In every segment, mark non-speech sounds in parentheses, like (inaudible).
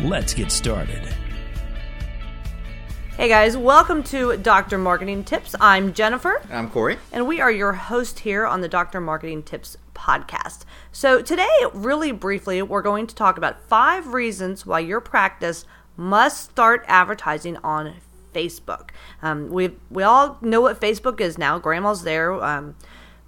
Let's get started. Hey guys, welcome to Dr. Marketing Tips. I'm Jennifer. I'm Corey. And we are your host here on the Dr. Marketing Tips podcast. So, today, really briefly, we're going to talk about five reasons why your practice must start advertising on Facebook. Um, we we all know what Facebook is now. Grandma's there. Um,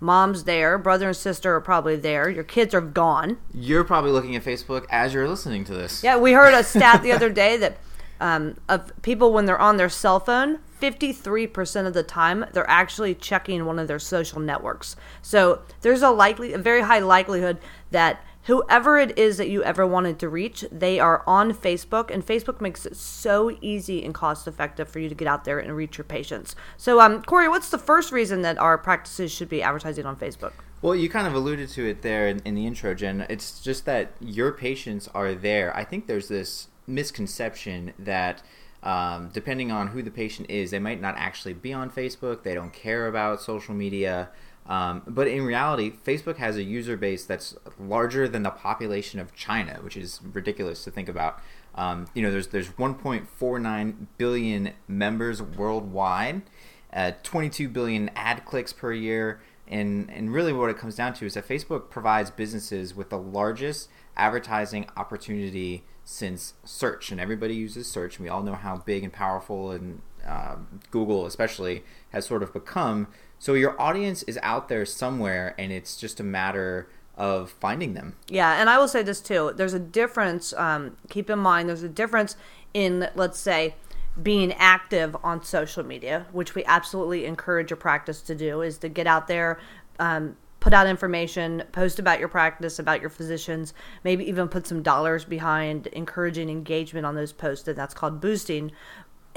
mom's there, brother and sister are probably there. Your kids are gone. You're probably looking at Facebook as you're listening to this. Yeah, we heard a stat the (laughs) other day that um, of people when they're on their cell phone, 53% of the time they're actually checking one of their social networks. So there's a likely, a very high likelihood that whoever it is that you ever wanted to reach, they are on Facebook, and Facebook makes it so easy and cost effective for you to get out there and reach your patients. So, um, Corey, what's the first reason that our practices should be advertising on Facebook? Well, you kind of alluded to it there in, in the intro, Jen. It's just that your patients are there. I think there's this misconception that um, depending on who the patient is, they might not actually be on Facebook. They don't care about social media. Um, but in reality, Facebook has a user base that's larger than the population of China, which is ridiculous to think about. Um, you know, there's there's 1.49 billion members worldwide, uh, 22 billion ad clicks per year, and and really what it comes down to is that Facebook provides businesses with the largest advertising opportunity since search, and everybody uses search. And we all know how big and powerful and uh, Google, especially, has sort of become. So your audience is out there somewhere, and it's just a matter of finding them. Yeah, and I will say this too. There's a difference. Um, keep in mind, there's a difference in, let's say, being active on social media, which we absolutely encourage your practice to do, is to get out there, um, put out information, post about your practice, about your physicians, maybe even put some dollars behind encouraging engagement on those posts, and that's called boosting.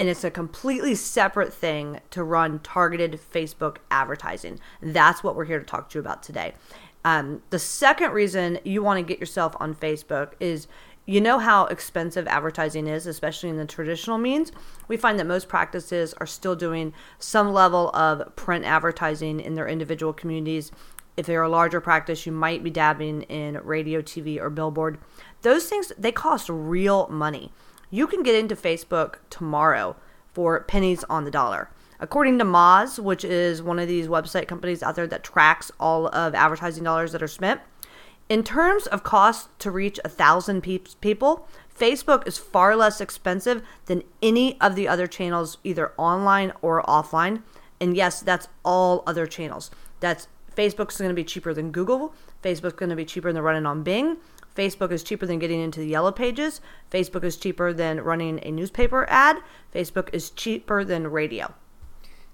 And it's a completely separate thing to run targeted Facebook advertising. That's what we're here to talk to you about today. Um, the second reason you want to get yourself on Facebook is you know how expensive advertising is, especially in the traditional means. We find that most practices are still doing some level of print advertising in their individual communities. If they're a larger practice, you might be dabbing in radio, TV, or billboard. Those things, they cost real money. You can get into Facebook tomorrow for pennies on the dollar. According to Moz, which is one of these website companies out there that tracks all of advertising dollars that are spent, in terms of cost to reach a thousand pe- people, Facebook is far less expensive than any of the other channels, either online or offline. And yes, that's all other channels. That's Facebook's going to be cheaper than Google. Facebook's going to be cheaper than running on Bing. Facebook is cheaper than getting into the yellow pages. Facebook is cheaper than running a newspaper ad. Facebook is cheaper than radio.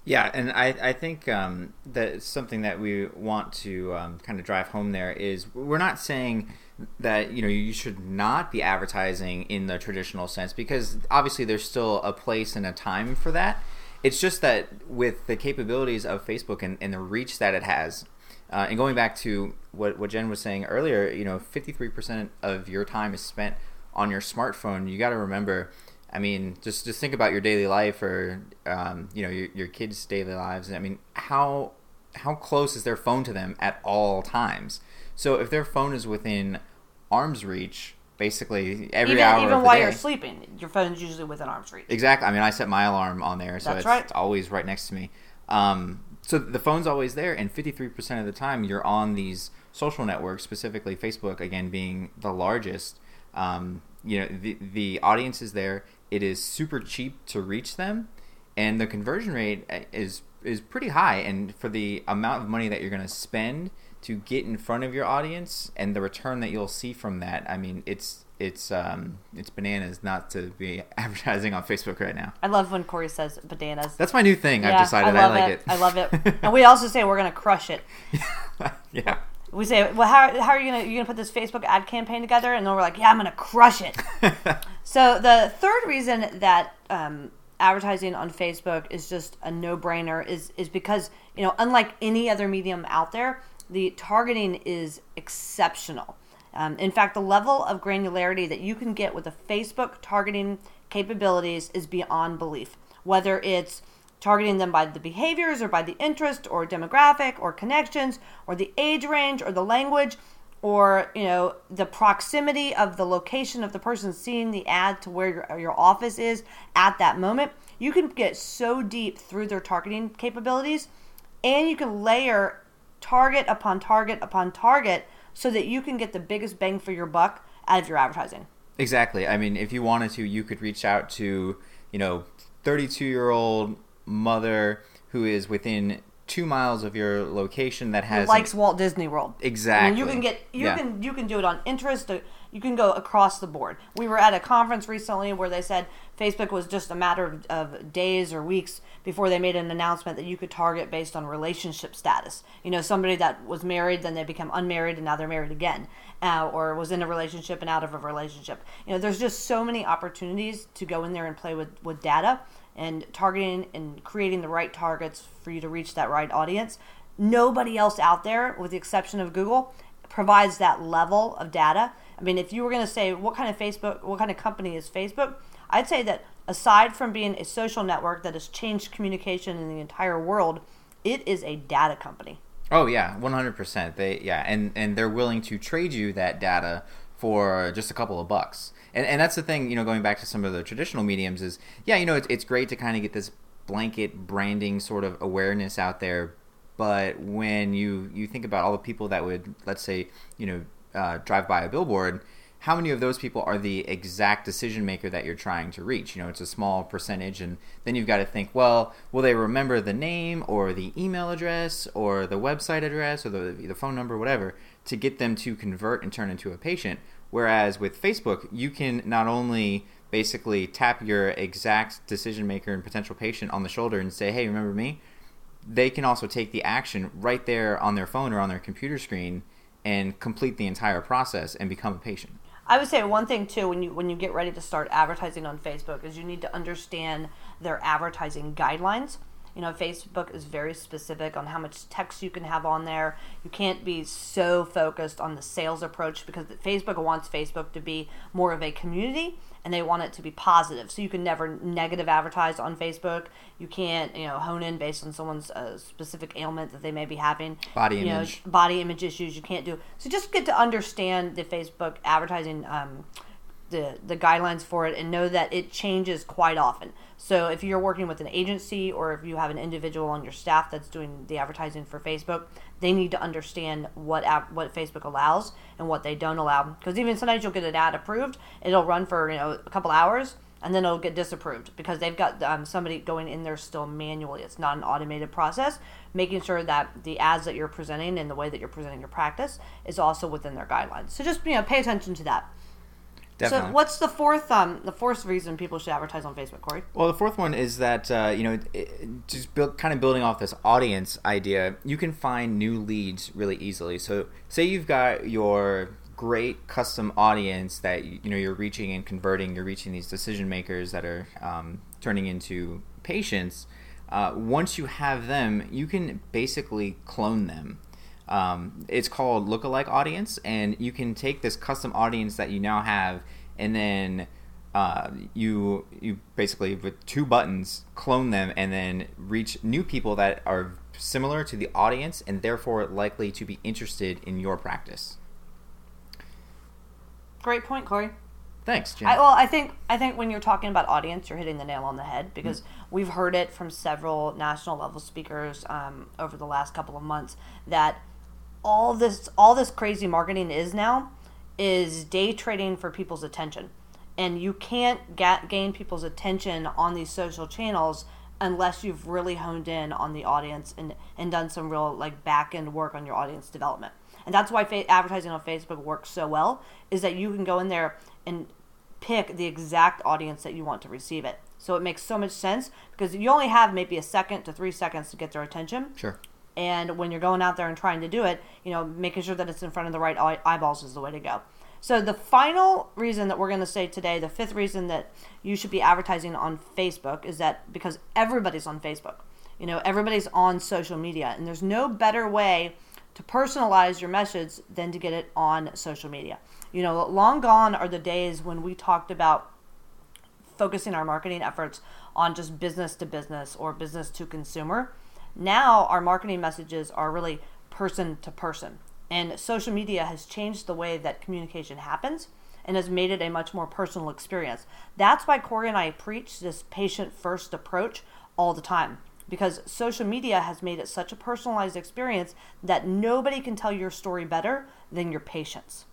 Yeah, and I, I think um, that something that we want to um, kind of drive home there is we're not saying that you know you should not be advertising in the traditional sense because obviously there's still a place and a time for that. It's just that with the capabilities of Facebook and, and the reach that it has, uh, and going back to what, what Jen was saying earlier, you know, 53% of your time is spent on your smartphone. You got to remember I mean, just just think about your daily life or um, you know your, your kids' daily lives. I mean, how how close is their phone to them at all times? So if their phone is within arm's reach, basically every even, hour, even while day, you're sleeping, your phone's usually within arm's reach. Exactly. I mean, I set my alarm on there, so That's it's, right. always right next to me. Um, so the phone's always there, and 53% of the time you're on these social networks, specifically Facebook, again being the largest. Um, you know, the the audience is there it is super cheap to reach them, and the conversion rate uh, is is pretty high. And for the amount of money that you're going to spend to get in front of your audience and the return that you'll see from that, I mean, it's it's um it's bananas not to be (laughs) advertising on Facebook right now. I love when Corey says bananas. That's my new thing. Yeah, I've decided I, I, like it. I love it. (laughs) and we also say we're going to crush it. (laughs) yeah. we say, well, how, how are you gonna you gonna put this Facebook ad campaign together? And then we're like, yeah, I'm gonna crush it. so the third reason that um, advertising on Facebook is just a no brainer is is because you know unlike any other medium out there, the targeting is exceptional. Um, in fact, the level of granularity that you can get with the Facebook targeting capabilities is beyond belief. Whether it's targeting them by the behaviors or by the interest or demographic or connections or the age range or the language or you know the proximity of the location of the person seeing the ad to where your, your office is at that moment you can get so deep through their targeting capabilities and you can layer target upon target upon target so that you can get the biggest bang for your buck out of your advertising. Exactly. I mean if you wanted to you could reach out to you know 32 year old mother who is within two miles of your location that has likes Walt Disney World. Exactly. You can get you Yeah. can you can do it on interest. uh, You can go across the board. We were at a conference recently where they said Facebook was just a matter of, of days or weeks before they made an announcement that you could target based on relationship status. You know, somebody that was married, then they become unmarried, and now they're married again, uh, or was in a relationship and out of a relationship. You know, there's just so many opportunities to go in there and play with with data and targeting and creating the right targets for you to reach that right audience. Nobody else out there, with the exception of Google, provides that level of data. I mean, if you were going to say what kind of Facebook, what kind of company is Facebook, I'd say that aside from being a social network that has changed communication in the entire world, it is a data company. Oh yeah, one hundred percent. They yeah, and and they're willing to trade you that data for just a couple of bucks. And and that's the thing, you know, going back to some of the traditional mediums is yeah, you know, it's it's great to kind of get this blanket branding sort of awareness out there, but when you you think about all the people that would let's say you know uh, drive by a billboard. How many of those people are the exact decision maker that you're trying to reach? You know, it's a small percentage, and then you've got to think, well, will they remember the name or the email address or the website address or the, the phone number, whatever, to get them to convert and turn into a patient? Whereas with Facebook, you can not only basically tap your exact decision maker and potential patient on the shoulder and say, hey, remember me? they can also take the action right there on their phone or on their computer screen and complete the entire process and become a patient. I would say one thing too when you when you get ready to start advertising on Facebook is you need to understand their advertising guidelines. You know, Facebook is very specific on how much text you can have on there. You can't be so focused on the sales approach because Facebook wants Facebook to be more of a community and they want it to be positive. So you can never negative advertise on Facebook. You can't, you know, hone in based on someone's uh, specific ailment that they may be having. Body you know, image. body image issues you can't do. So just get to understand the Facebook advertising um, the the guidelines for it and know that it changes quite often. So if you're working with an agency or if you have an individual on your staff that's doing the advertising for Facebook, they need to understand what ad, what Facebook allows and what they don't allow. Because even sometimes you'll get an ad approved, it'll run for you know a couple hours. And then it'll get disapproved because they've got um, somebody going in there still manually. It's not an automated process, making sure that the ads that you're presenting and the way that you're presenting your practice is also within their guidelines. So just you know pay attention to that. Definitely. So what's the fourth um the fourth reason people should advertise on Facebook, Corey? Well, the fourth one is that uh, you know, it- just build, kind of building off this audience idea, you can find new leads really easily. So, say you've got your great custom audience that you know you're reaching and converting. You're reaching these decision makers that are um, turning into patients. Uh, once you have them, you can basically clone them. Um, it's called lookalike audience, and you can take this custom audience that you now have, and then uh, you you basically with two buttons clone them, and then reach new people that are similar to the audience, and therefore likely to be interested in your practice. Great point, Corey. Thanks, Jim. I, well, I think I think when you're talking about audience, you're hitting the nail on the head because we've heard it from several national level speakers um, over the last couple of months that all this all this crazy marketing is now is day trading for people's attention, and you can't get, gain people's attention on these social channels unless you've really honed in on the audience and and done some real like back end work on your audience development. And that's why fa- advertising on Facebook works so well is that you can go in there and pick the exact audience that you want to receive it. So it makes so much sense because you only have maybe a second to three seconds to get their attention. sure. And when you're going out there and trying to do it, you know, making sure that it's in front of the right eye- eyeballs is the way to go. So the final reason that we're going to say today, the fifth reason that you should be advertising on Facebook is that because everybody's on Facebook. You know, everybody's on social media and there's no better way to personalize your message than to get it on social media. You know, long gone are the days when we talked about focusing our marketing efforts on just business to business or business to consumer. Now our marketing messages are really person to person. And social media has changed the way that communication happens and has made it a much more personal experience. That's why Corey and I preach this patient first approach all the time because social media has made it such a personalized experience that nobody can tell your story better than your patients.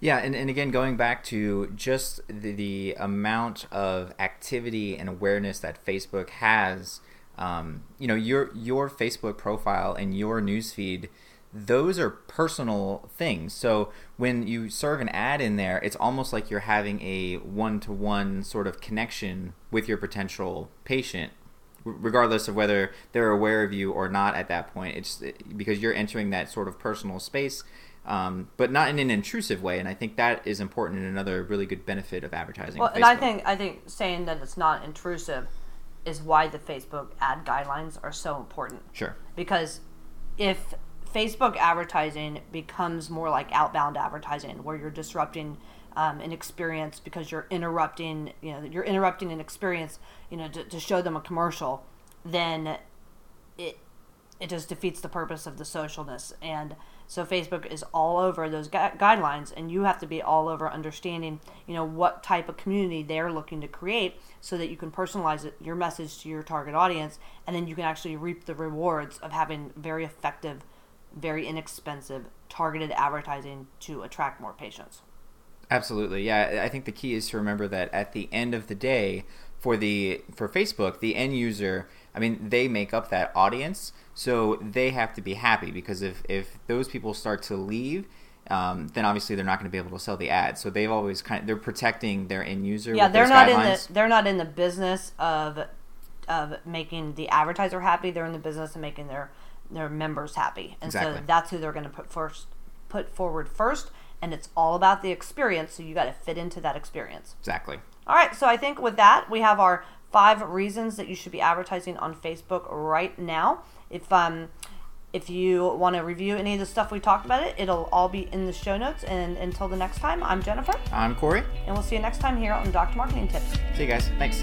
Yeah, and, and again, going back to just the, the amount of activity and awareness that Facebook has, um, you know, your your Facebook profile and your newsfeed, those are personal things. So when you serve an ad in there, it's almost like you're having a one to one sort of connection with your potential patient regardless of whether they're aware of you or not at that point. It's because you're entering that sort of personal space, um, but not in an intrusive way. And I think that is important and another really good benefit of advertising. Well, and I think I think saying that it's not intrusive is why the Facebook ad guidelines are so important. Sure. Because if Facebook advertising becomes more like outbound advertising, where you're disrupting um, an experience because you're interrupting, you know, you're interrupting an experience, you know, to, to show them a commercial, then it it just defeats the purpose of the socialness. And so Facebook is all over those gu- guidelines, and you have to be all over understanding, you know, what type of community they're looking to create, so that you can personalize it, your message to your target audience, and then you can actually reap the rewards of having very effective, very inexpensive, targeted advertising to attract more patients. Absolutely, yeah. I think the key is to remember that at the end of the day, for the for Facebook, the end user, I mean, they make up that audience, so they have to be happy because if if those people start to leave, um, then obviously they're not going to be able to sell the ad. So they've always kind of they're protecting their end user. Yeah, they're not guidelines. in the they're not in the business of of making the advertiser happy. They're in the business of making their their members happy, and exactly. so that's who they're going to put first put forward first and it's all about the experience. So you got to fit into that experience. Exactly. All right. So I think with that, we have our five reasons that you should be advertising on Facebook right now. If um, if you want to review any of the stuff we talked about, it it'll all be in the show notes. And until the next time, I'm Jennifer. I'm Corey. And we'll see you next time here on Doctor Marketing Tips. See you guys. Thanks.